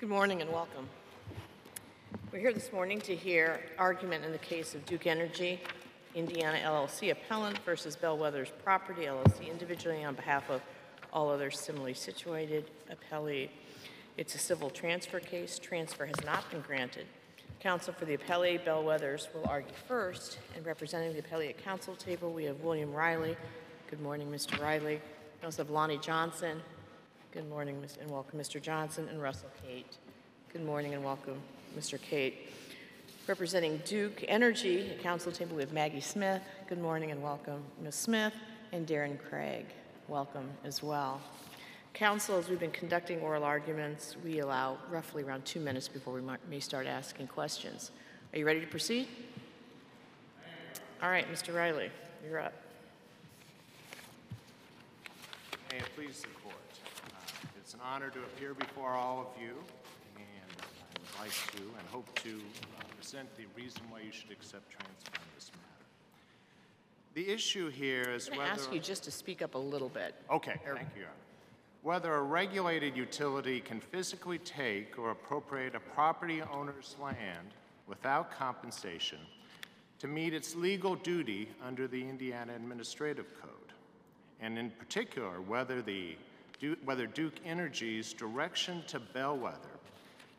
Good morning and welcome. We're here this morning to hear argument in the case of Duke Energy, Indiana LLC appellant versus Bellwether Properties LLC individually on behalf of all others similarly situated appellee. It's a civil transfer case. Transfer has not been granted. Counsel for the appellee, Bellwethers, will argue first. And representing the appellee at council table, we have William Riley. Good morning, Mr. Riley. We also have Lonnie Johnson. Good morning, and welcome, Mr. Johnson, and Russell Kate. Good morning and welcome, Mr. Kate. Representing Duke Energy, at council table, we have Maggie Smith. Good morning and welcome, Ms. Smith, and Darren Craig. Welcome as well. Council, as we've been conducting oral arguments, we allow roughly around two minutes before we may start asking questions. Are you ready to proceed? All right, Mr. Riley, you're up. May it please the court. Uh, It's an honor to appear before all of you, and I would like to and hope to uh, present the reason why you should accept transfer on this matter. The issue here is I'm whether... to ask you just to speak up a little bit. Okay, thank you, Your Honor. Whether a regulated utility can physically take or appropriate a property owner's land without compensation to meet its legal duty under the Indiana Administrative Code, and in particular, whether the whether Duke Energy's direction to Bellwether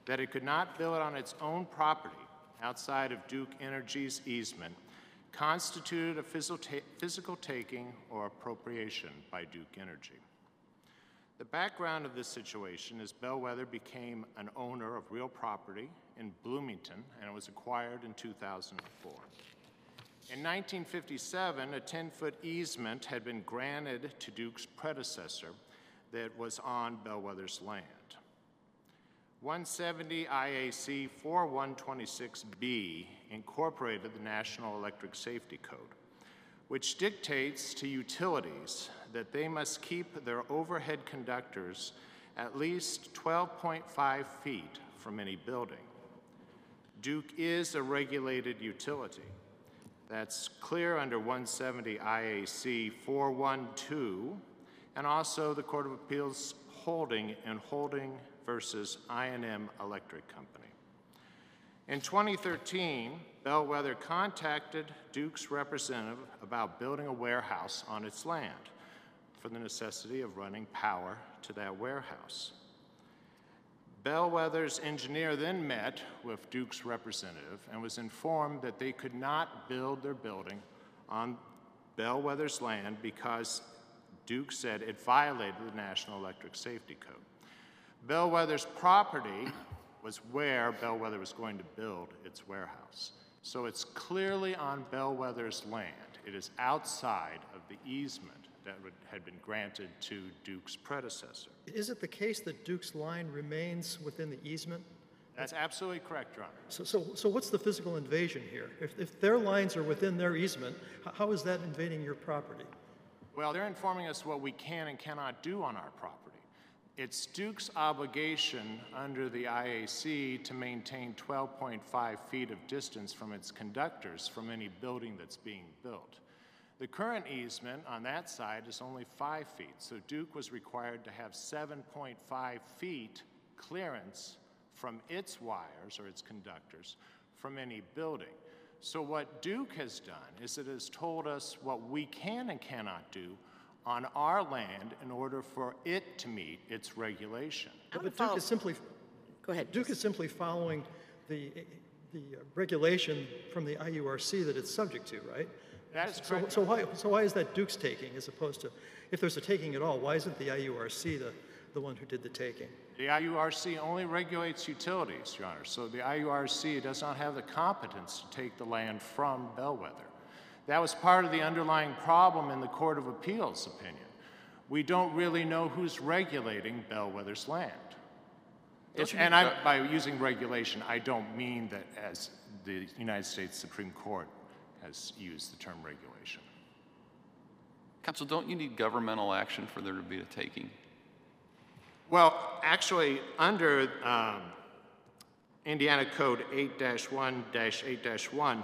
that it could not build on its own property outside of Duke Energy's easement constituted a physical, physical taking or appropriation by Duke Energy. The background of this situation is Bellwether became an owner of real property in Bloomington and it was acquired in 2004. In 1957, a 10 foot easement had been granted to Duke's predecessor that was on Bellwether's land. 170 IAC 4126B incorporated the National Electric Safety Code, which dictates to utilities that they must keep their overhead conductors at least 12.5 feet from any building. Duke is a regulated utility. That's clear under 170 IAC 412 and also the Court of Appeals holding in Holding versus I&M Electric Company. In 2013, Bellwether contacted Duke's representative about building a warehouse on its land for the necessity of running power to that warehouse. Bellwether's engineer then met with Duke's representative and was informed that they could not build their building on Bellwether's land because Duke said it violated the National Electric Safety Code. Bellwether's property was where Bellwether was going to build its warehouse. So it's clearly on Bellwether's land. It is outside of the easement that would- had been granted to Duke's predecessor. Is it the case that Duke's line remains within the easement? That's absolutely correct, Your Honor. So, so, so what's the physical invasion here? If, if their lines are within their easement, how is that invading your property? Well, they're informing us what we can and cannot do on our property. It's Duke's obligation under the IAC to maintain 12.5 feet of distance from its conductors from any building that's being built. The current easement on that side is only five feet, so Duke was required to have 7.5 feet clearance from its wires or its conductors from any building. So what Duke has done is it has told us what we can and cannot do on our land in order for it to meet its regulation. I'm But gonna Duke is simply, Go ahead. Duke is simply following the, the uh, regulation from the IURC that it's subject to, right? That is So, correct. so why, so why is that Duke's taking as opposed to, if there's a taking at all, why isn't the IURC the, the one who did the taking? The IURC only regulates utilities, Your Honor, so the IURC does not have the competence to take the land from Bellwether. That was part of the underlying problem in the Court of Appeals opinion. We don't really know who's regulating Bellwether's land. It's, and I, by using regulation, I don't mean that as the United States Supreme Court has used the term regulation. Council, don't you need governmental action for there to be a taking? Well, actually, under um, Indiana Code 8 1 8 1,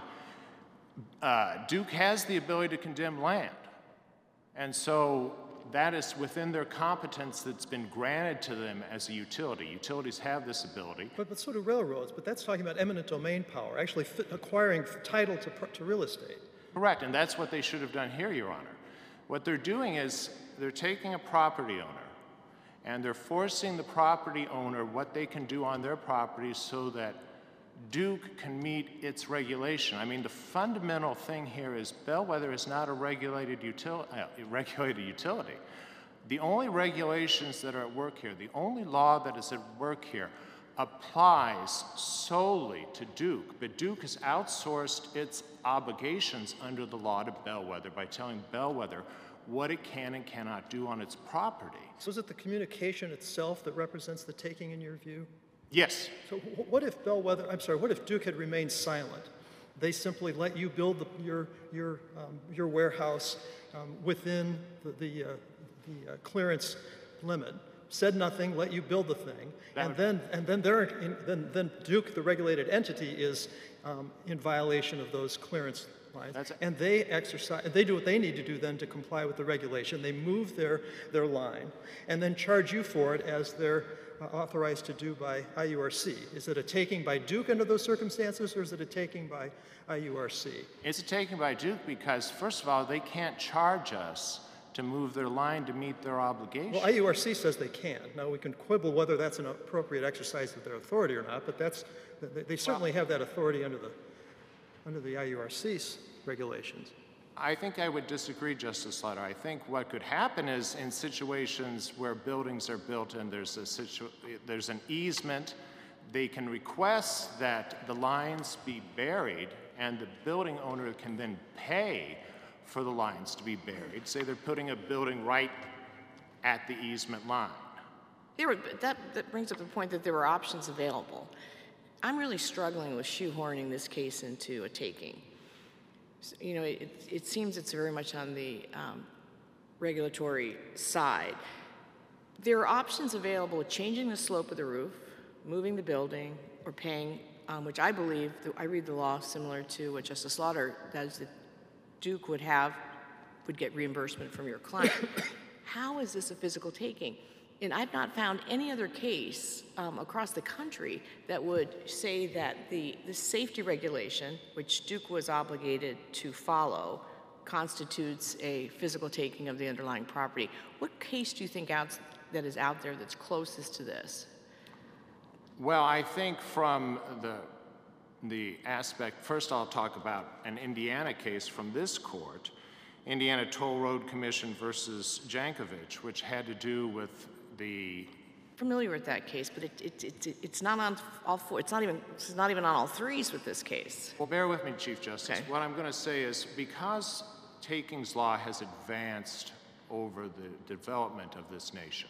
uh, Duke has the ability to condemn land. And so that is within their competence that's been granted to them as a utility. Utilities have this ability. But, but so do railroads, but that's talking about eminent domain power, actually acquiring title to, to real estate. Correct, and that's what they should have done here, Your Honor. What they're doing is they're taking a property owner and they're forcing the property owner what they can do on their property so that Duke can meet its regulation. I mean, the fundamental thing here is Bellwether is not a regulated, uh, regulated utility. The only regulations that are at work here, the only law that is at work here, applies solely to Duke, but Duke has outsourced its obligations under the law to Bellwether by telling Bellwether what it can and cannot do on its property. So is it the communication itself that represents the taking in your view? Yes, So what if Bellwether, I'm sorry, what if Duke had remained silent? They simply let you build the, your, your, um, your warehouse um, within the, the, uh, the uh, clearance limit, said nothing, let you build the thing, That and would- then, and then they're, in, then, then Duke, the regulated entity, is um, in violation of those clearance lines. And they exercise, they do what they need to do then to comply with the regulation. They move their, their line and then charge you for it as they're uh, authorized to do by IURC. Is it a taking by Duke under those circumstances or is it a taking by IURC? it's a taking by Duke because, first of all, they can't charge us to move their line to meet their obligation. Well, IURC says they can. Now, we can quibble whether that's an appropriate exercise of their authority or not, but that's, they- they certainly have that authority under the, under the IURC's regulations. I think I would disagree, Justice Slaughter. I think what could happen is in situations where buildings are built and there's a situ- there's an easement, they can request that the lines be buried, and the building owner can then pay for the lines to be buried. Say they're putting a building right at the easement line. There were, that, that brings up the point that there were options available. I'm really struggling with shoehorning this case into a taking. You know, it, it seems it's very much on the um, regulatory side. There are options available, changing the slope of the roof, moving the building, or paying, um, which I believe, I read the law similar to what Justice Slaughter does, that Duke would have, would get reimbursement from your client. How is this a physical taking? And I've not found any other case um, across the country that would say that the, the safety regulation, which Duke was obligated to follow, constitutes a physical taking of the underlying property. What case do you think out, that is out there that's closest to this? Well, I think from the, the aspect, first I'll talk about an Indiana case from this court, Indiana Toll Road Commission versus Jankovich, which had to do with the, Familiar with that case, but it, it, it, it's not on all four, it's not even, it's not even on all threes with this case. well, bear with me, Chief Justice. Okay. What I'm going to say is because takings law has advanced over the development of this nation,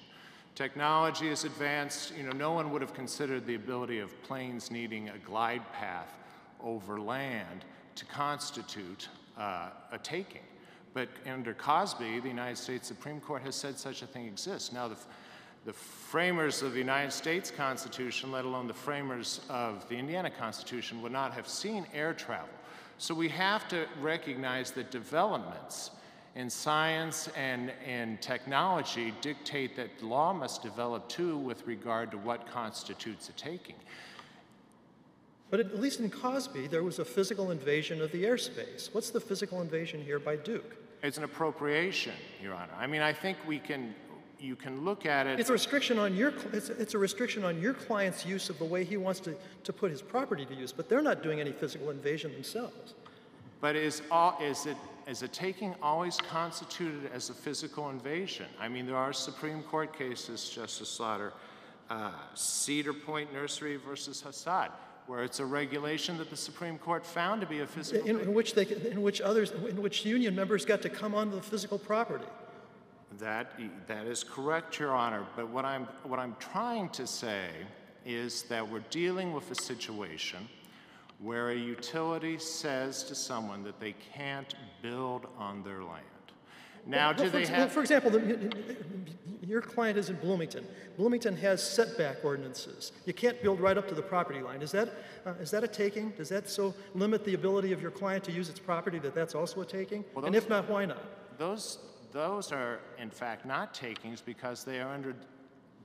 technology has advanced, you know, no one would have considered the ability of planes needing a glide path over land to constitute uh, a taking. But under Causby, the United States Supreme Court has said such a thing exists. Now, the, the framers of the United States Constitution, let alone the framers of the Indiana Constitution, would not have seen air travel. So we have to recognize that developments in science and in technology dictate that law must develop too with regard to what constitutes a taking. But at least in Causby, there was a physical invasion of the airspace. What's the physical invasion here by Duke? It's an appropriation, Your Honor. I mean, I think we can, you can look at it. It's a restriction on your, it's, it's a restriction on your client's use of the way he wants to, to put his property to use, but they're not doing any physical invasion themselves. But is, all, is, it, is a taking always constituted as a physical invasion? I mean, there are Supreme Court cases, Justice Slaughter, uh, Cedar Point Nursery versus Hassid, where it's a regulation that the Supreme Court found to be a physical In, in which they, in which others, in which union members got to come onto the physical property. That, that is correct, Your Honor. But what I'm, what I'm trying to say is that we're dealing with a situation where a utility says to someone that they can't build on their land. Now, do Well, for they ex- have? For example, the- Your client is in Bloomington. Bloomington has setback ordinances. You can't build right up to the property line. Is that, uh, is that a taking? Does that so limit the ability of your client to use its property that that's also a taking? And if not, why not? Those, those are in fact not takings because they are under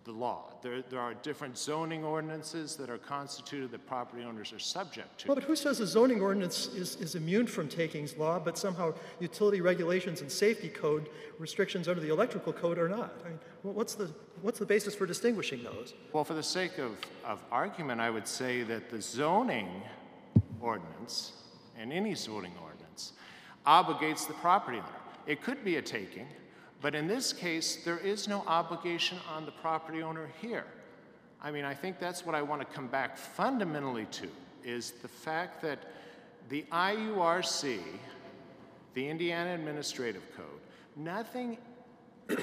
the law. There, there are different zoning ordinances that are constituted that property owners are subject to. Well, but who says a zoning ordinance is, is immune from takings law, but somehow utility regulations and safety code restrictions under the electrical code are not? I mean, what's the, what's the basis for distinguishing those? Well, for the sake of, of argument, I would say that the zoning ordinance, and any zoning ordinance, obligates the property owner. It could be a taking, but in this case, there is no obligation on the property owner here. I mean, I think that's what I want to come back fundamentally to, is the fact that the IURC, the Indiana Administrative Code, nothing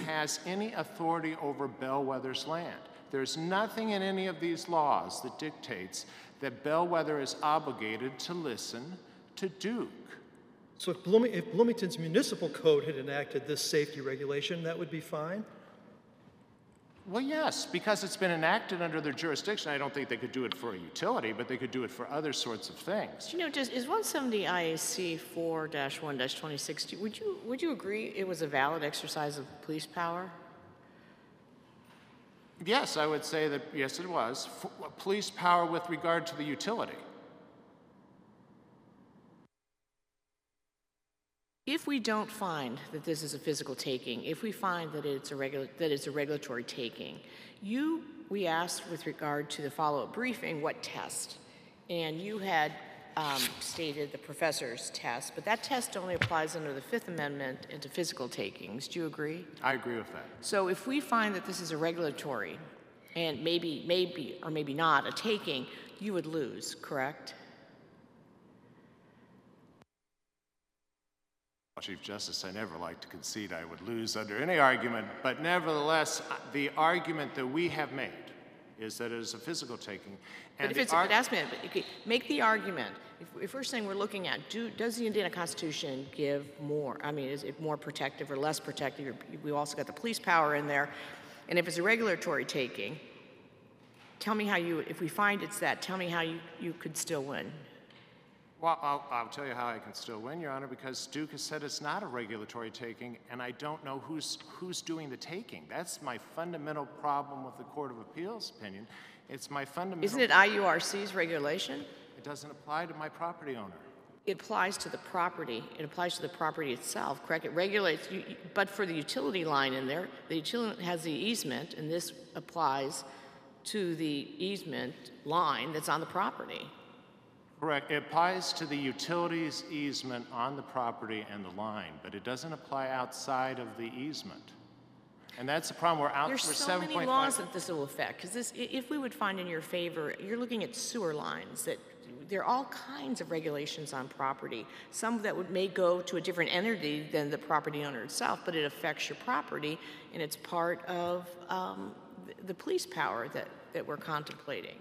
has any authority over Bellwether's land. There's nothing in any of these laws that dictates that Bellwether is obligated to listen to Duke. So if, Blooming, if Bloomington's municipal code had enacted this safety regulation, that would be fine? Well, yes, because it's been enacted under their jurisdiction. I don't think they could do it for a utility, but they could do it for other sorts of things. You know, does, is 170 IAC 4-1-2060, would you, would you agree it was a valid exercise of police power? Yes, I would say that, yes, it was. F- police power with regard to the utility. If we don't find that this is a physical taking, if we find that it's a that it's a regulatory taking, you, we asked with regard to the follow-up briefing, what test? And you had um, stated the professor's test, but that test only applies under the Fifth Amendment and to physical takings. Do you agree? I agree with that. So if we find that this is a regulatory and maybe, maybe, or maybe not a taking, you would lose, correct? Chief Justice, I never like to concede I would lose under any argument, but nevertheless, uh, the argument that we have made is that it is a physical taking. But if it's, arg- ask me, okay, make the argument, if, if we're saying we're looking at, do, does the Indiana Constitution give more? I mean, is it more protective or less protective? Or- We also got the police power in there. And if it's a regulatory taking, tell me how you, if we find it's that, tell me how you, you could still win. Well, I'll, I'll tell you how I can still win, Your Honor, because Duke has said it's not a regulatory taking, and I don't know who's, who's doing the taking. That's my fundamental problem with the Court of Appeals opinion. It's my fundamental. Isn't it IURC's regulation? It doesn't apply to my property owner. It applies to the property. It applies to the property itself, correct? It regulates, you- but for the utility line in there, the utility has the easement, and this applies to the easement line that's on the property. Correct. It applies to the utilities easement on the property and the line, but it doesn't apply outside of the easement. And that's the problem. We're out There's for so many laws that this will affect, because this, i- if we would find in your favor, you're looking at sewer lines, that there are all kinds of regulations on property. Some that would, may go to a different entity than the property owner itself, but it affects your property, and it's part of um, the, the police power that, that we're contemplating.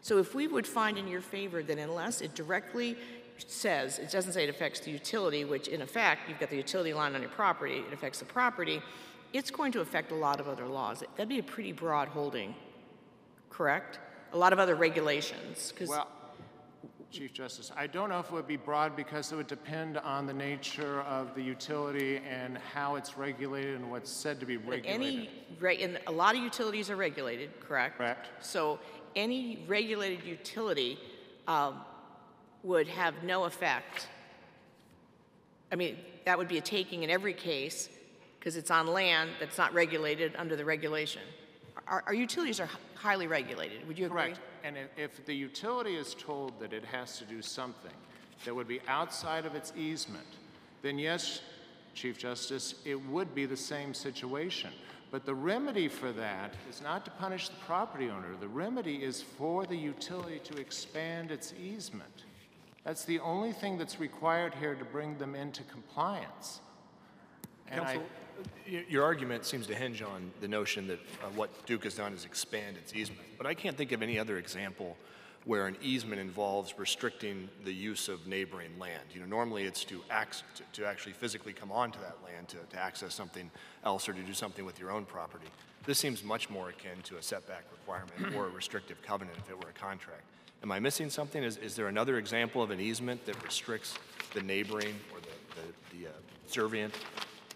So if we would find in your favor that unless it directly says, it doesn't say it affects the utility, which in effect, you've got the utility line on your property, it affects the property, it's going to affect a lot of other laws. That'd be a pretty broad holding, correct? A lot of other regulations, because Well, Chief Justice, I don't know if it would be broad because it would depend on the nature of the utility and how it's regulated and what's said to be regulated. any, re- and a lot of utilities are regulated, correct? Correct. So any regulated utility um, would have no effect. I mean, that would be a taking in every case because it's on land that's not regulated under the regulation. Our, our utilities are hi- highly regulated. Would you agree? Correct. And if the utility is told that it has to do something that would be outside of its easement, then yes, Chief Justice, it would be the same situation. But the remedy for that is not to punish the property owner. The remedy is for the utility to expand its easement. That's the only thing that's required here to bring them into compliance. And I, your argument seems to hinge on the notion that uh, what Duke has done is expand its easement. But I can't think of any other example where an easement involves restricting the use of neighboring land. You know, normally it's to, act, to, to actually physically come onto that land to, to access something else or to do something with your own property. This seems much more akin to a setback requirement or a restrictive covenant if it were a contract. Am I missing something? Is, is there another example of an easement that restricts the neighboring or the, the, the uh, servient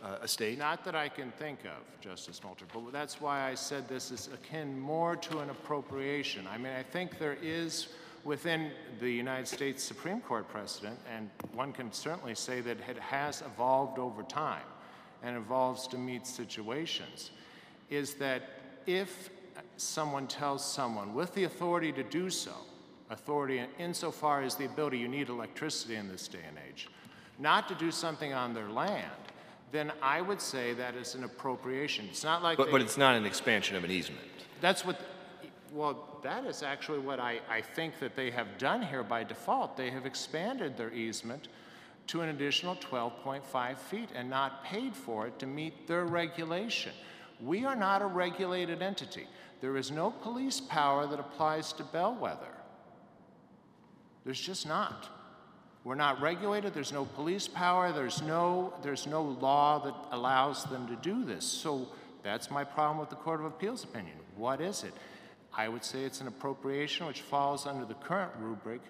uh, estate? Not that I can think of, Justice Molter, but that's why I said this is akin more to an appropriation. I mean, I think there is within the United States Supreme Court precedent, and one can certainly say that it has evolved over time and evolves to meet situations, is that if someone tells someone with the authority to do so, authority insofar as the ability you need electricity in this day and age, not to do something on their land, then I would say that is an appropriation. It's not like But, they- but it's not an expansion of an easement. that's what, well, that is actually what I, I think that they have done here by default. They have expanded their easement to an additional 12.5 feet and not paid for it to meet their regulation. We are not a regulated entity. There is no police power that applies to Bellwether. There's just not. We're not regulated, there's no police power, there's no, there's no law that allows them to do this. So that's my problem with the Court of Appeals opinion. What is it? I would say it's an appropriation which falls under the current rubric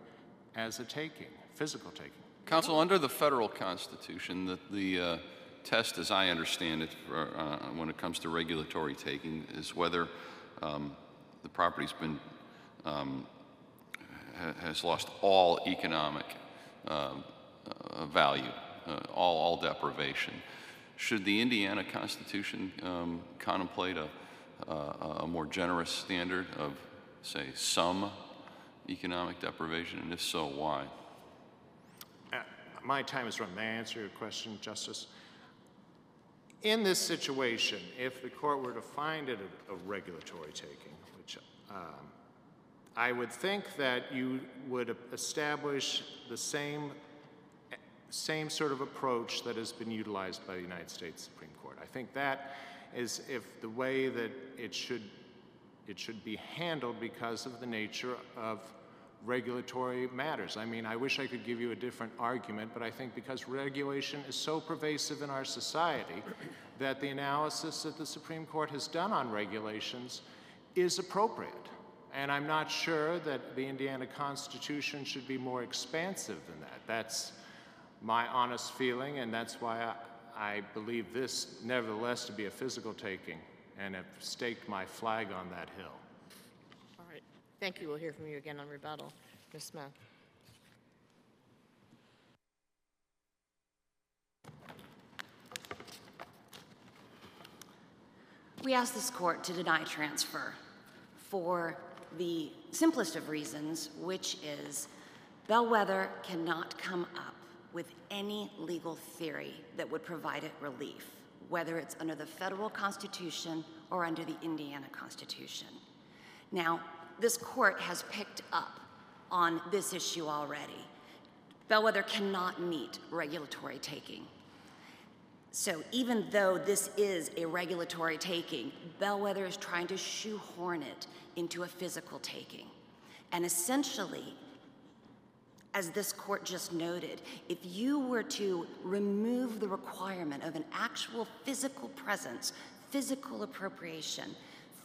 as a taking, physical taking. Counsel, under the federal constitution, the, the uh, test, as I understand it, for, uh, when it comes to regulatory taking, is whether um, the property's been um, ha- has lost all economic value, uh, all, all deprivation. Should the Indiana Constitution um, contemplate a, a, a more generous standard of, say, some economic deprivation, and if so, why? Uh, My time is run. May I answer your question, Justice? In this situation, if the court were to find it a, a regulatory taking, which um, I would think that you would establish the same, same sort of approach that has been utilized by the United States Supreme Court. I think that is if the way that it should, it should be handled because of the nature of regulatory matters. I mean, I wish I could give you a different argument, but I think because regulation is so pervasive in our society that the analysis that the Supreme Court has done on regulations is appropriate. And I'm not sure that the Indiana Constitution should be more expansive than that. That's my honest feeling, and that's why I, I believe this, nevertheless, to be a physical taking, and have staked my flag on that hill. All right, thank you. We'll hear from you again on rebuttal. Ms. Smith? We ask this court to deny transfer for the simplest of reasons, which is Bellwether cannot come up with any legal theory that would provide it relief, whether it's under the federal constitution or under the Indiana constitution. Now, this court has picked up on this issue already. Bellwether cannot meet regulatory taking. So even though this is a regulatory taking, Bellwether is trying to shoehorn it into a physical taking. And essentially, as this court just noted, if you were to remove the requirement of an actual physical presence, physical appropriation,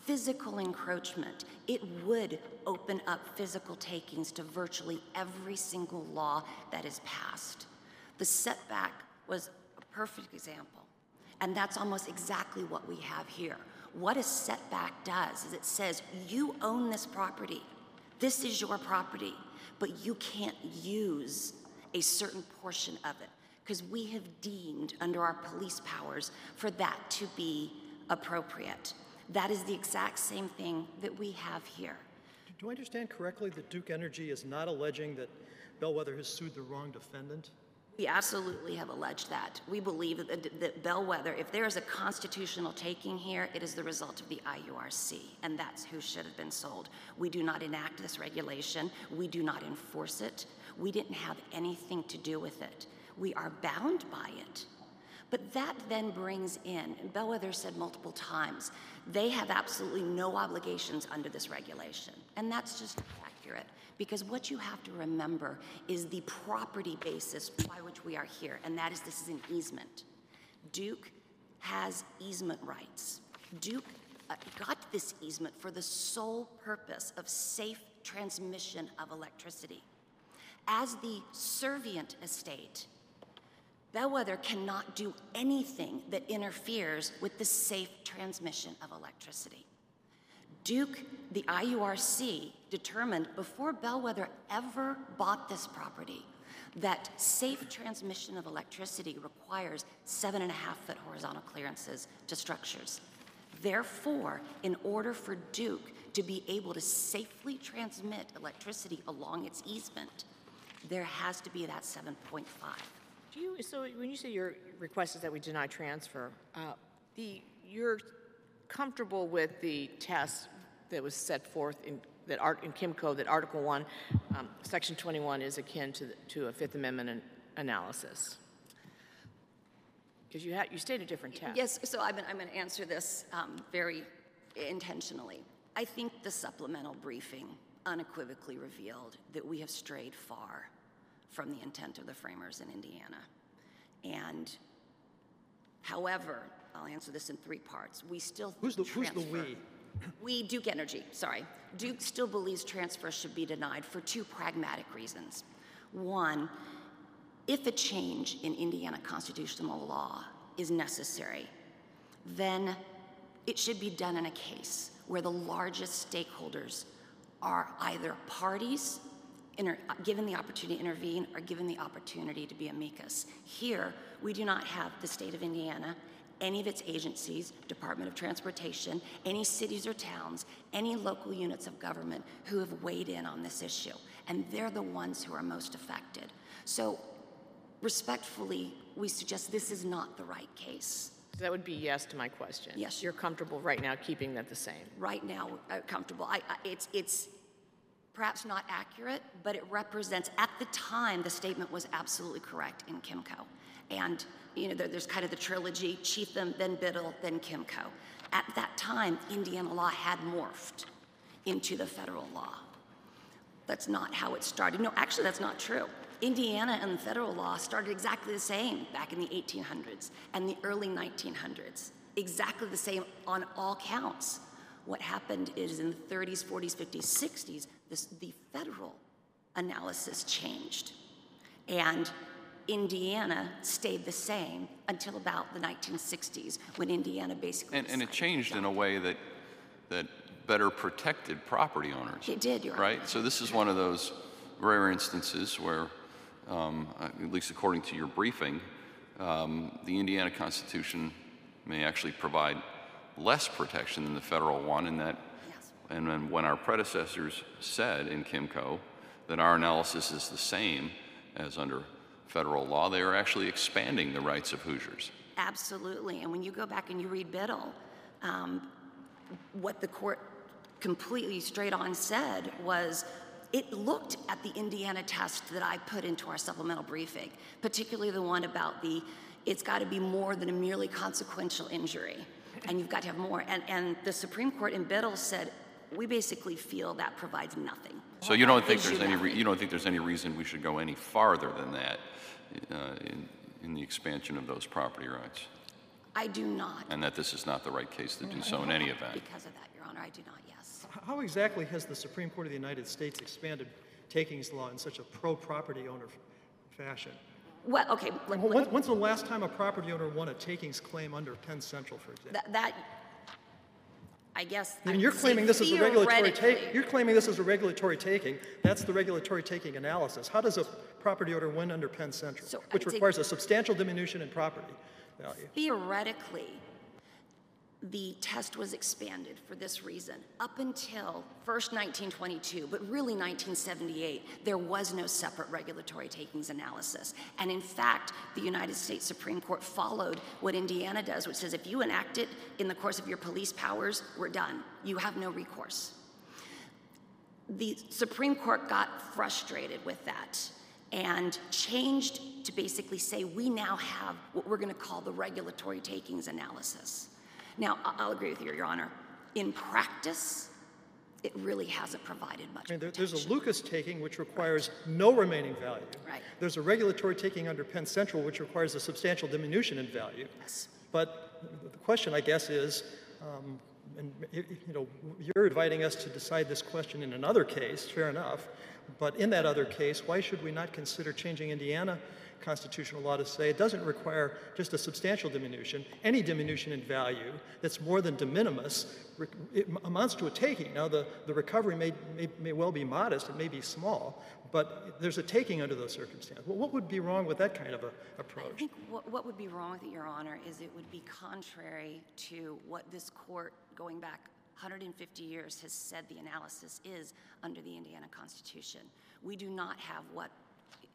physical encroachment, it would open up physical takings to virtually every single law that is passed. The setback was perfect example. And that's almost exactly what we have here. What a setback does is it says, you own this property. This is your property, but you can't use a certain portion of it because we have deemed under our police powers for that to be appropriate. That is the exact same thing that we have here. Do I understand correctly that Duke Energy is not alleging that Bellwether has sued the wrong defendant? We absolutely have alleged that. We believe that, that Bellwether, if there is a constitutional taking here, it is the result of the IURC, and that's who should have been sold. We do not enact this regulation. We do not enforce it. We didn't have anything to do with it. We are bound by it. But that then brings in, and Bellwether said multiple times, they have absolutely no obligations under this regulation. And that's just accurate. because what you have to remember is the property basis by which we are here, and that is this is an easement. Duke has easement rights. Duke uh, got this easement for the sole purpose of safe transmission of electricity. As the servient estate, Bellwether cannot do anything that interferes with the safe transmission of electricity. Duke, the IURC, determined before Bellwether ever bought this property that safe transmission of electricity requires seven and a half foot horizontal clearances to structures. Therefore, in order for Duke to be able to safely transmit electricity along its easement, there has to be that 7.5. Do you, so when you say your request is that we deny transfer, uh, the, you're comfortable with the test that was set forth in, that art, in Kimco, that Article 1, um, Section 21 is akin to, the- to a Fifth Amendment an- analysis? Because you had, you stated a different test. Yes, so I'm, I'm going to answer this um, very intentionally. I think the supplemental briefing unequivocally revealed that we have strayed far from the intent of the framers in Indiana. And however, I'll answer this in three parts. We still Who's the, think who's the "we"? We, Duke Energy, sorry. Duke still believes transfer should be denied for two pragmatic reasons. One, if a change in Indiana constitutional law is necessary, then it should be done in a case where the largest stakeholders are either parties, given the opportunity to intervene, or given the opportunity to be amicus. Here, we do not have the state of Indiana, any of its agencies, Department of Transportation, any cities or towns, any local units of government who have weighed in on this issue. And they're the ones who are most affected. So, respectfully, we suggest this is not the right case. So That would be yes to my question. Yes. You're comfortable right now keeping that the same? right now uh, comfortable. I, I, it's, it's perhaps not accurate, but it represents, at the time, the statement was absolutely correct in Kimco. And, you know, there, there's kind of the trilogy, Cheatham, then Biddle, then Kimco. At that time, Indiana law had morphed into the federal law. That's not how it started. No, actually, that's not true. Indiana and the federal law started exactly the same back in the 1800s and the early 1900s. Exactly the same on all counts. What happened is in the 30s, 40s, 50s, 60s, this, the federal analysis changed. And Indiana stayed the same until about the 1960s when Indiana basically. And, and it changed in a way that, that better protected property owners. It did, Honor. Right? So this is one of those rare instances where, um, at least according to your briefing, um, the Indiana Constitution may actually provide less protection than the federal one in that, Yes. and then when our predecessors said in Kimco that our analysis is the same as under federal law, they are actually expanding the rights of Hoosiers. Absolutely. And when you go back and you read Biddle, um, what the court completely straight on said was it looked at the Indiana test that I put into our supplemental briefing, particularly the one about the it's got to be more than a merely consequential injury, and you've got to have more. And, and the Supreme Court in Biddle said we basically feel that provides nothing. So you don't think there's any, re- you don't think there's any reason we should go any farther than that uh, in, in the expansion of those property rights? I do not. And that this is not the right case to do so in any event? Because of that, Your Honor, I do not, yes. How exactly has the Supreme Court of the United States expanded takings law in such a pro-property owner fashion? Well, okay, let, When- let- When's the last time a property owner won a takings claim under Penn Central, for example? that, that I guess. I you're claiming this as a regulatory take, you're claiming this as a regulatory taking. That's the regulatory taking analysis. How does a property owner win under Penn Central? So Which requires a substantial diminution in property value. Theoretically, the test was expanded for this reason. Up until first 1922, but really 1978, there was no separate regulatory takings analysis. And in fact, the United States Supreme Court followed what Indiana does, which says if you enact it in the course of your police powers, we're done. You have no recourse. the Supreme Court got frustrated with that and changed to basically say we now have what we're going to call the regulatory takings analysis. Now, I'll agree with you, Your Honor. In practice, it really hasn't provided much I mean, there, there's a Lucas taking which requires no remaining value. Right. There's a regulatory taking under Penn Central which requires a substantial diminution in value. Yes. But the question, I guess, is, um, and you know, you're inviting us to decide this question in another case, fair enough. But in that other case, why should we not consider changing Indiana constitutional law to say it doesn't require just a substantial diminution, any diminution in value that's more than de minimis it amounts to a taking. Now, the, the recovery may, may, may well be modest, it may be small, but there's a taking under those circumstances. Well, what would be wrong with that kind of a approach? I think what, what would be wrong with it, Your Honor, is it would be contrary to what this court, going back 150 years, has said the analysis is under the Indiana Constitution. We do not have what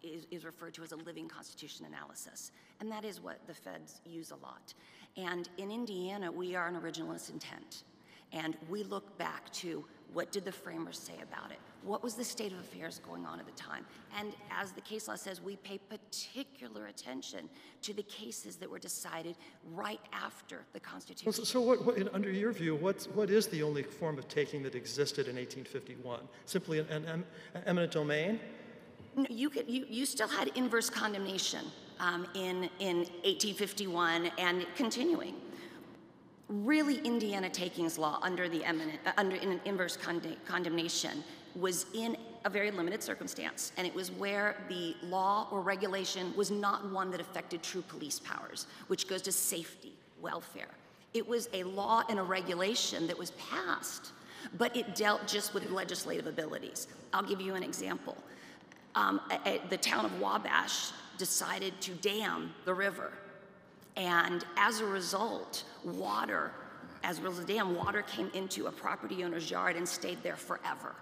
is, is referred to as a living Constitution analysis, and that is what the feds use a lot. And in Indiana, we are an originalist intent, and we look back to what did the framers say about it? What was the state of affairs going on at the time? And as the case law says, we pay particular attention to the cases that were decided right after the Constitution. so, so what, what, under your view, what's, what is the only form of taking that existed in 1851? Simply an, an, an eminent domain? No, you, could, you, you still had inverse condemnation um, in, in 1851 and continuing. Really, Indiana takings law under the eminent, uh, under in an inverse conde- condemnation was in a very limited circumstance, and it was where the law or regulation was not one that affected true police powers, which goes to safety, welfare. It was a law and a regulation that was passed, but it dealt just with legislative abilities. I'll give you an example um, a- a- the town of Wabash decided to dam the river. And as a result, water, as a result of the dam, water came into a property owner's yard and stayed there forever.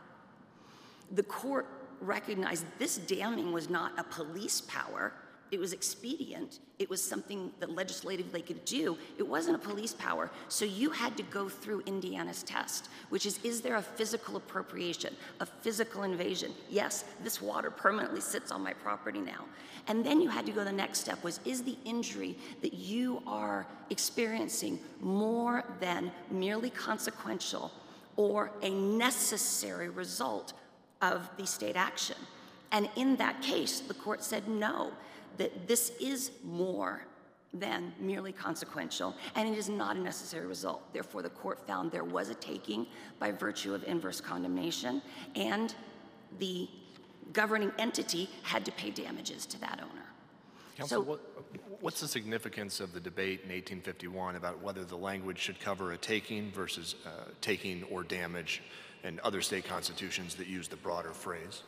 The court recognized this damming was not a police power. It was expedient. It was something that legislatively could do. It wasn't a police power. So you had to go through Indiana's test, which is is there a physical appropriation, a physical invasion? Yes, this water permanently sits on my property now. And then you had to go the next step was is the injury that you are experiencing more than merely consequential or a necessary result of the state action. And in that case, the court said no, that this is more than merely consequential, and it is not a necessary result. Therefore, the court found there was a taking by virtue of inverse condemnation, and the governing entity had to pay damages to that owner. Counsel, So- what, what's the significance of the debate in 1851 about whether the language should cover a taking versus uh, taking or damage and other state constitutions that use the broader phrase?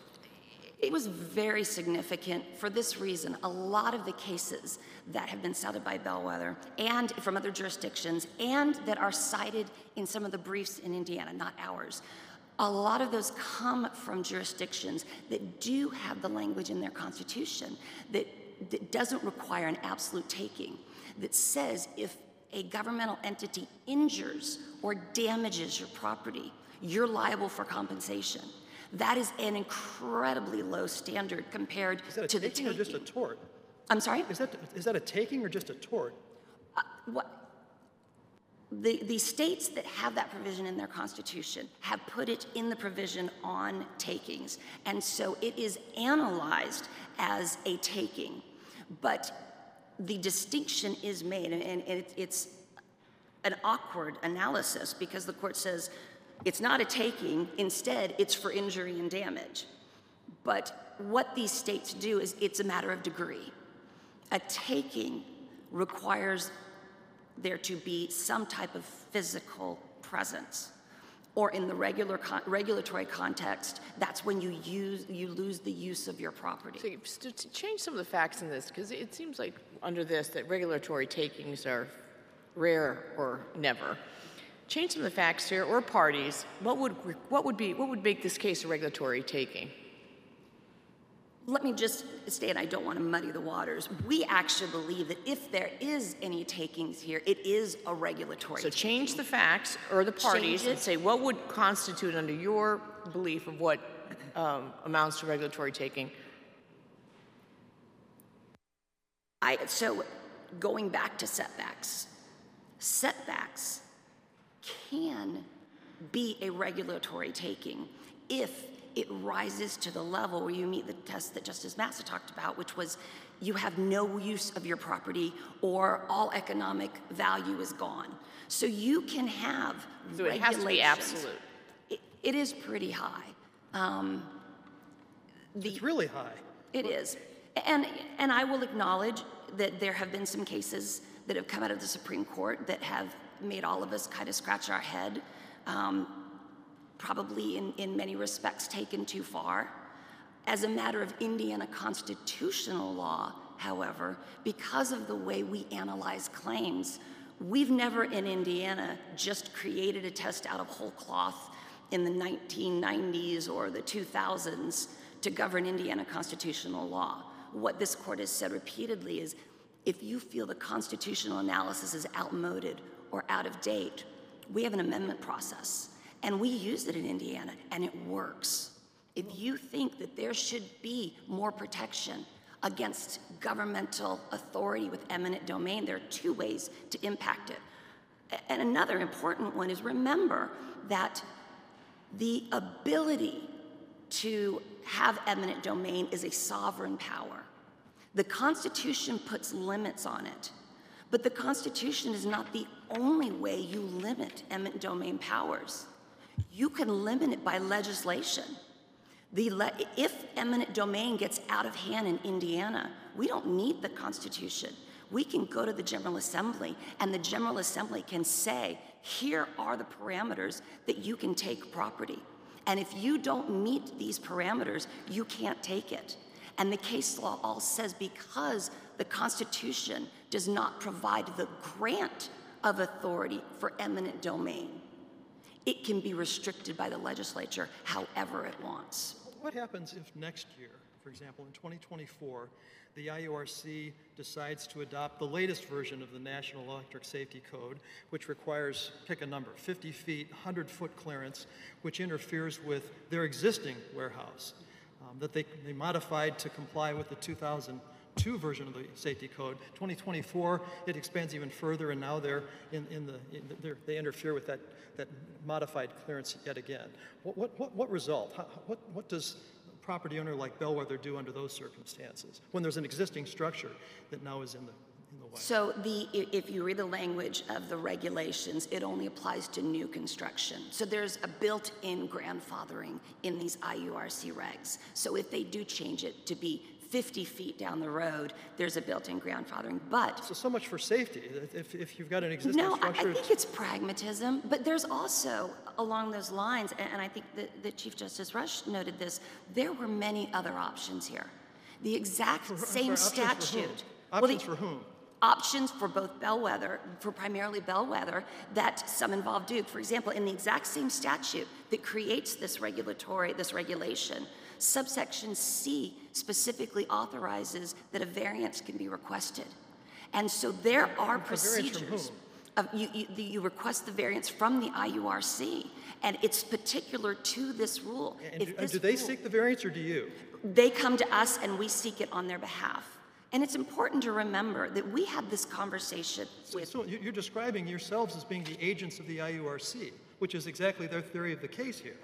It was very significant for this reason. A lot of the cases that have been cited by Bellwether and from other jurisdictions and that are cited in some of the briefs in Indiana, not ours, a lot of those come from jurisdictions that do have the language in their constitution that, that doesn't require an absolute taking, that says if a governmental entity injures or damages your property, you're liable for compensation. That is an incredibly low standard compared Is that a to the taking or just a tort? I'm sorry? Is that, is that a taking or just a tort? Uh, what? The, the states that have that provision in their constitution have put it in the provision on takings. And so it is analyzed as a taking. But the distinction is made, and, and it, it's an awkward analysis because the court says it's not a taking, instead, it's for injury and damage. But what these states do is it's a matter of degree. A taking requires there to be some type of physical presence. Or in the regular con- regulatory context, that's when you use you lose the use of your property. So to change some of the facts in this, because it seems like under this that regulatory takings are rare or never. Change some of the facts here, or parties. What would what would be what would make this case a regulatory taking? Let me just state, I don't want to muddy the waters. We actually believe that if there is any takings here, it is a regulatory So change the facts or the parties and say what would constitute under your belief of what um, amounts to regulatory taking. I, so going back to setbacks, setbacks can be a regulatory taking if it rises to the level where you meet the test that Justice Massa talked about, which was you have no use of your property or all economic value is gone. So you can have So it has to be absolute. It, it is pretty high. Um, the, It's really high. it is. And, and I will acknowledge that there have been some cases that have come out of the Supreme Court that have made all of us kind of scratch our head, um, probably in, in many respects taken too far. As a matter of Indiana constitutional law, however, because of the way we analyze claims, we've never in Indiana just created a test out of whole cloth in the 1990s or the 2000s to govern Indiana constitutional law. What this court has said repeatedly is if you feel the constitutional analysis is outmoded or out of date, we have an amendment process. And we use it in Indiana, and it works. If you think that there should be more protection against governmental authority with eminent domain, there are two ways to impact it. And another important one is remember that the ability to have eminent domain is a sovereign power. The Constitution puts limits on it, but the Constitution is not the only way you limit eminent domain powers. You can limit it by legislation. Le- if eminent domain gets out of hand in Indiana, we don't need the Constitution. We can go to the General Assembly, and the General Assembly can say, here are the parameters that you can take property. And if you don't meet these parameters, you can't take it. And the case law all says because the Constitution does not provide the grant of authority for eminent domain, it can be restricted by the legislature however it wants. What happens if next year, for example, in 2024, the IURC decides to adopt the latest version of the National Electric Safety Code, which requires, pick a number, 50 feet, 100 foot clearance, which interferes with their existing warehouse, um, that they, they modified to comply with the 2002 version of the safety code. 2024, it expands even further, and now they're in, in the, in the they interfere with that, that modified clearance yet again. What, what, what, what result? How, what, what does a property owner like Bellwether do under those circumstances when there's an existing structure that now is in the, So the, if you read the language of the regulations, it only applies to new construction. So there's a built-in grandfathering in these IURC regs. So if they do change it to be 50 feet down the road, there's a built-in grandfathering. But So, so much for safety. If, if you've got an existing No, I, I think it's pragmatism, but there's also, along those lines, and, and I think that, that Chief Justice Rush noted this, there were many other options here. The exact I'm same sorry, options for whom? statute. Well, the- for whom? Options for both Bellwether, for primarily Bellwether, that some involve Duke. For example, in the exact same statute that creates this regulatory, this regulation, subsection C specifically authorizes that a variance can be requested. And so there are procedures. Of, you, you, the- you request the variance from the IURC, and it's particular to this rule. and If do, this do they rule- seek the variance or do you? they come to us and we seek it on their behalf. And it's important to remember that we had this conversation with so you- you're describing yourselves as being the agents of the IURC, which is exactly their theory of the case here.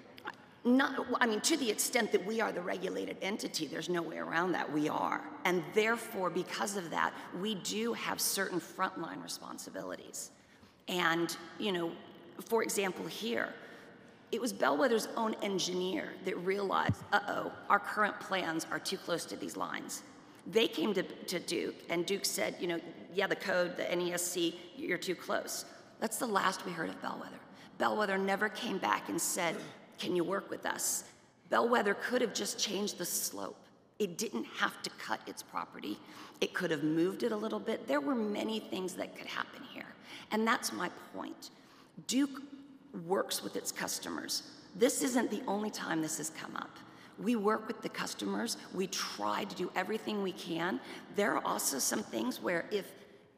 not, I mean, to the extent that we are the regulated entity, there's no way around that. We are. And therefore, because of that, we do have certain frontline responsibilities. And, you know, for example, here, it was Bellwether's own engineer that realized, uh oh, our current plans are too close to these lines. They came to, to Duke, and Duke said, you know, yeah, the code, the NESC, you're too close. That's the last we heard of Bellwether. Bellwether never came back and said, can you work with us? Bellwether could have just changed the slope. It didn't have to cut its property. It could have moved it a little bit. There were many things that could happen here. And that's my point. Duke works with its customers. This isn't the only time this has come up. We work with the customers. We try to do everything we can. There are also some things where if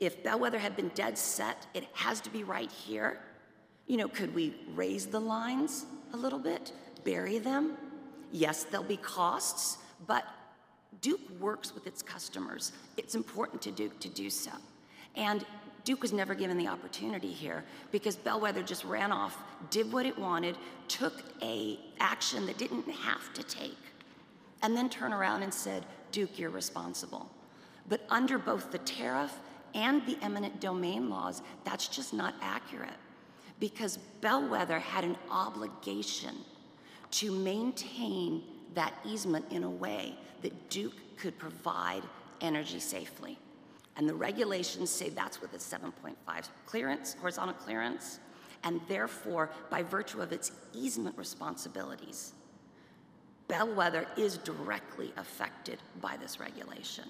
if Bellwether had been dead set, it has to be right here. You know, could we raise the lines a little bit, bury them? Yes, there'll be costs, but Duke works with its customers. It's important to Duke to do so. And Duke was never given the opportunity here because Bellwether just ran off, did what it wanted, took a action that didn't have to take, and then turn around and said, Duke, you're responsible. But under both the tariff and the eminent domain laws, that's just not accurate because Bellwether had an obligation to maintain that easement in a way that Duke could provide energy safely. And the regulations say that's with a 7.5 clearance, horizontal clearance, and therefore, by virtue of its easement responsibilities, Bellwether is directly affected by this regulation.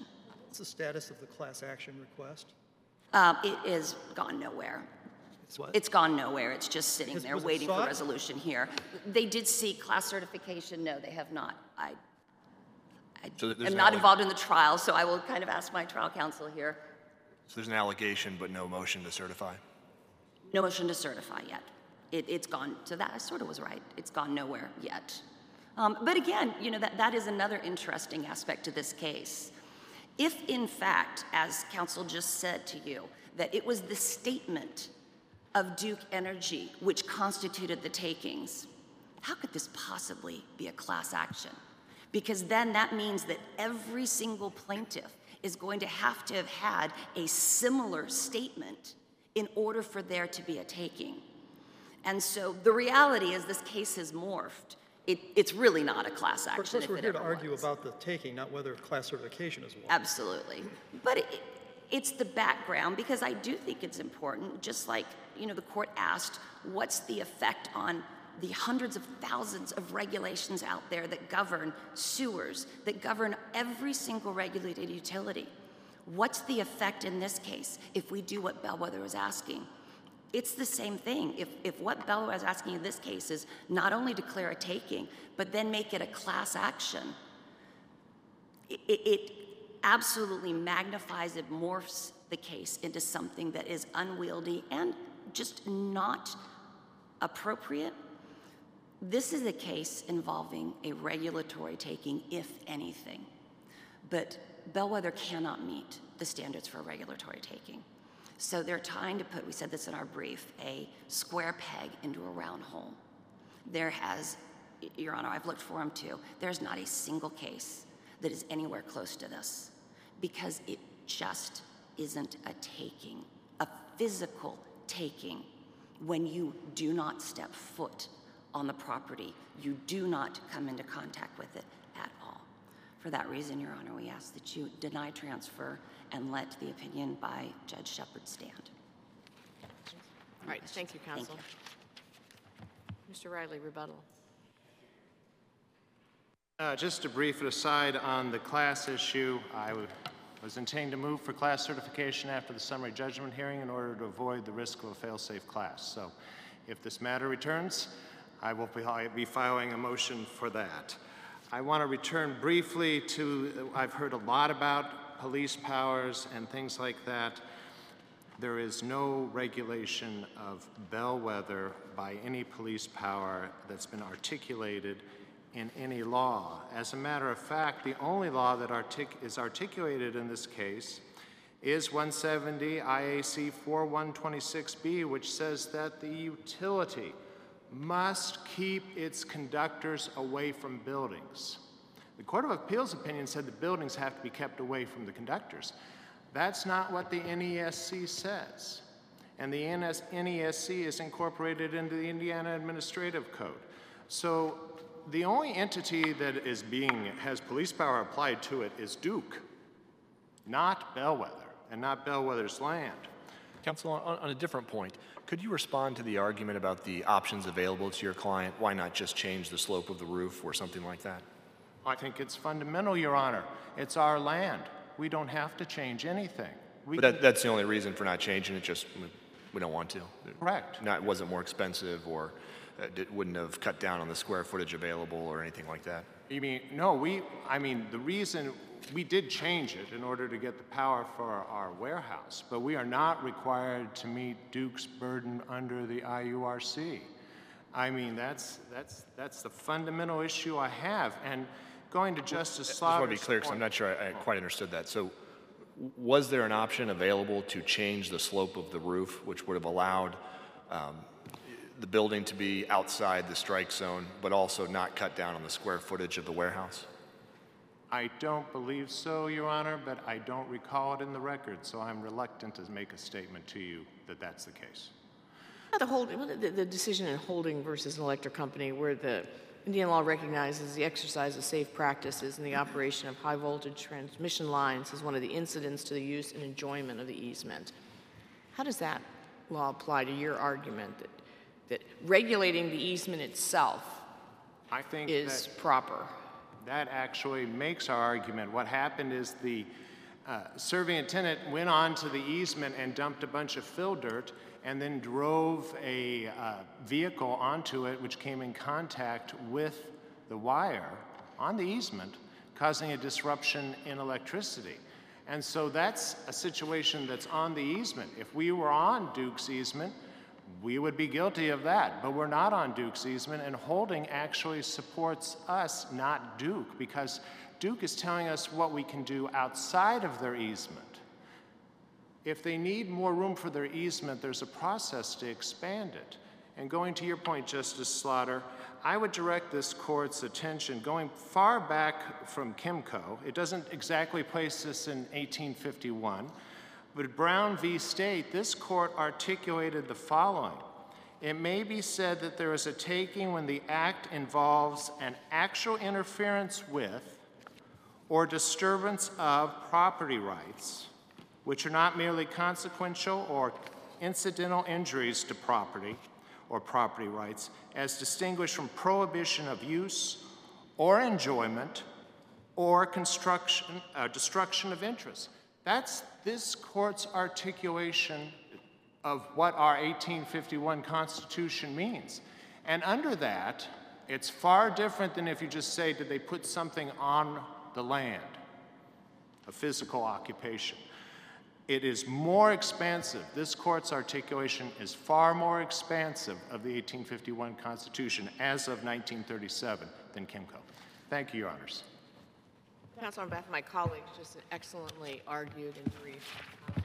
What's the status of the class action request? Um, it is gone nowhere. It's what? It's gone nowhere. It's just sitting there waiting for resolution here. They did seek class certification. No, they have not. I, So there's an not alleg- involved in the trial, so I will kind of ask my trial counsel here. So there's an allegation, but no motion to certify? No motion to certify yet. It, it's gone, so that I sort of was right. It's gone nowhere yet. Um, but again, you know, that, that is another interesting aspect to this case. If, in fact, as counsel just said to you, that it was the statement of Duke Energy which constituted the takings, how could this possibly be a class action? Because then that means that every single plaintiff is going to have to have had a similar statement in order for there to be a taking. And so the reality is this case has morphed. It, it's really not a class action. Of course, we're here to argue was. about the taking, not whether class certification is one. Absolutely. But it, it's the background because I do think it's important, just like, you know, the court asked, what's the effect on the hundreds of thousands of regulations out there that govern sewers, that govern every single regulated utility? What's the effect in this case if we do what Bellwether was asking? It's the same thing. If, if what Bellwether is asking in this case is not only declare a taking, but then make it a class action, it, it absolutely magnifies it morphs the case into something that is unwieldy and just not appropriate this is a case involving a regulatory taking if anything. But bellwether cannot meet the standards for a regulatory taking. So they're trying to put we said this in our brief a square peg into a round hole. There has, Your Honor, I've looked for them too. There's not a single case that is anywhere close to this because it just isn't a taking, a physical taking when you do not step foot on the property. You do not come into contact with it at all. For that reason, Your Honor, we ask that you deny transfer and let the opinion by Judge Shepard stand. All right, thank you, counsel. Thank you. Mr. Riley, rebuttal. Uh, Just a brief aside on the class issue, I would- was intending to move for class certification after the summary judgment hearing in order to avoid the risk of a fail-safe class. So if this matter returns, I will be- filing a motion for that. I want to return briefly to, I've heard a lot about police powers and things like that. There is no regulation of bellwether by any police power that's been articulated in any law. As a matter of fact, the only law that artic- is articulated in this case is 170 IAC 4126B, which says that the utility must keep its conductors away from buildings. The Court of Appeals opinion said the buildings have to be kept away from the conductors. That's not what the NESC says. And the NS NESC is incorporated into the Indiana Administrative Code. So the only entity that is being, has police power applied to it is Duke, not Bellwether, and not Bellwether's land. Counsel, on, on a different point, could you respond to the argument about the options available to your client? Why not just change the slope of the roof or something like that? I think it's fundamental, Your Honor. It's our land. We don't have to change anything. We But that, that's the only reason for not changing it, just we, we don't want to. Correct. Not, it wasn't more expensive or uh, it wouldn't have cut down on the square footage available or anything like that? You mean, no, we, I mean, the reason, we did change it in order to get the power for our warehouse, but we are not required to meet Duke's burden under the IURC. I mean, that's, that's, that's the fundamental issue I have, and going to Justice I just want to be clear, because I'm not sure I, I quite understood that. So was there an option available to change the slope of the roof, which would have allowed um, the building to be outside the strike zone, but also not cut down on the square footage of the warehouse? I don't believe so, Your Honor, but I don't recall it in the record, so I'm reluctant to make a statement to you that that's the case. How The, hold, the, the decision in Holding versus an electric company, where the Indian law recognizes the exercise of safe practices and the operation of high voltage transmission lines as one of the incidents to the use and enjoyment of the easement. How does that law apply to your argument that, that regulating the easement itself I think is that proper? that actually makes our argument. What happened is the uh, serving tenant went on to the easement and dumped a bunch of fill dirt and then drove a uh, vehicle onto it, which came in contact with the wire on the easement, causing a disruption in electricity. And so that's a situation that's on the easement. If we were on Duke's easement, we would be guilty of that. But we're not on Duke's easement, and Holding actually supports us, not Duke, because Duke is telling us what we can do outside of their easement. If they need more room for their easement, there's a process to expand it. And going to your point, Justice Slaughter, I would direct this court's attention going far back from Kimco. It doesn't exactly place this in 1851, but Brown v. State, this court articulated the following. It may be said that there is a taking when the act involves an actual interference with or disturbance of property rights which are not merely consequential or incidental injuries to property or property rights, as distinguished from prohibition of use or enjoyment or construction, uh, destruction of interest. That's this court's articulation of what our 1851 Constitution means. And under that, it's far different than if you just say, did they put something on the land, a physical occupation. It is more expansive. This court's articulation is far more expansive of the 1851 Constitution as of 1937 than Kimco. Thank you, Your Honors. Counsel, on behalf of my colleagues, just an excellently argued and brief um,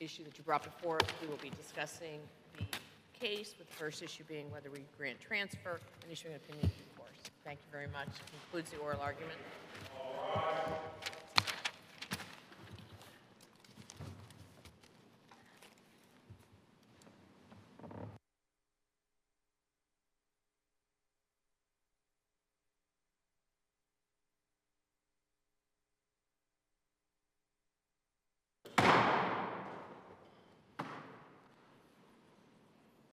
issue that you brought before us. We will be discussing the case, with the first issue being whether we grant transfer and issuing an opinion course. Thank you very much. Concludes the oral argument.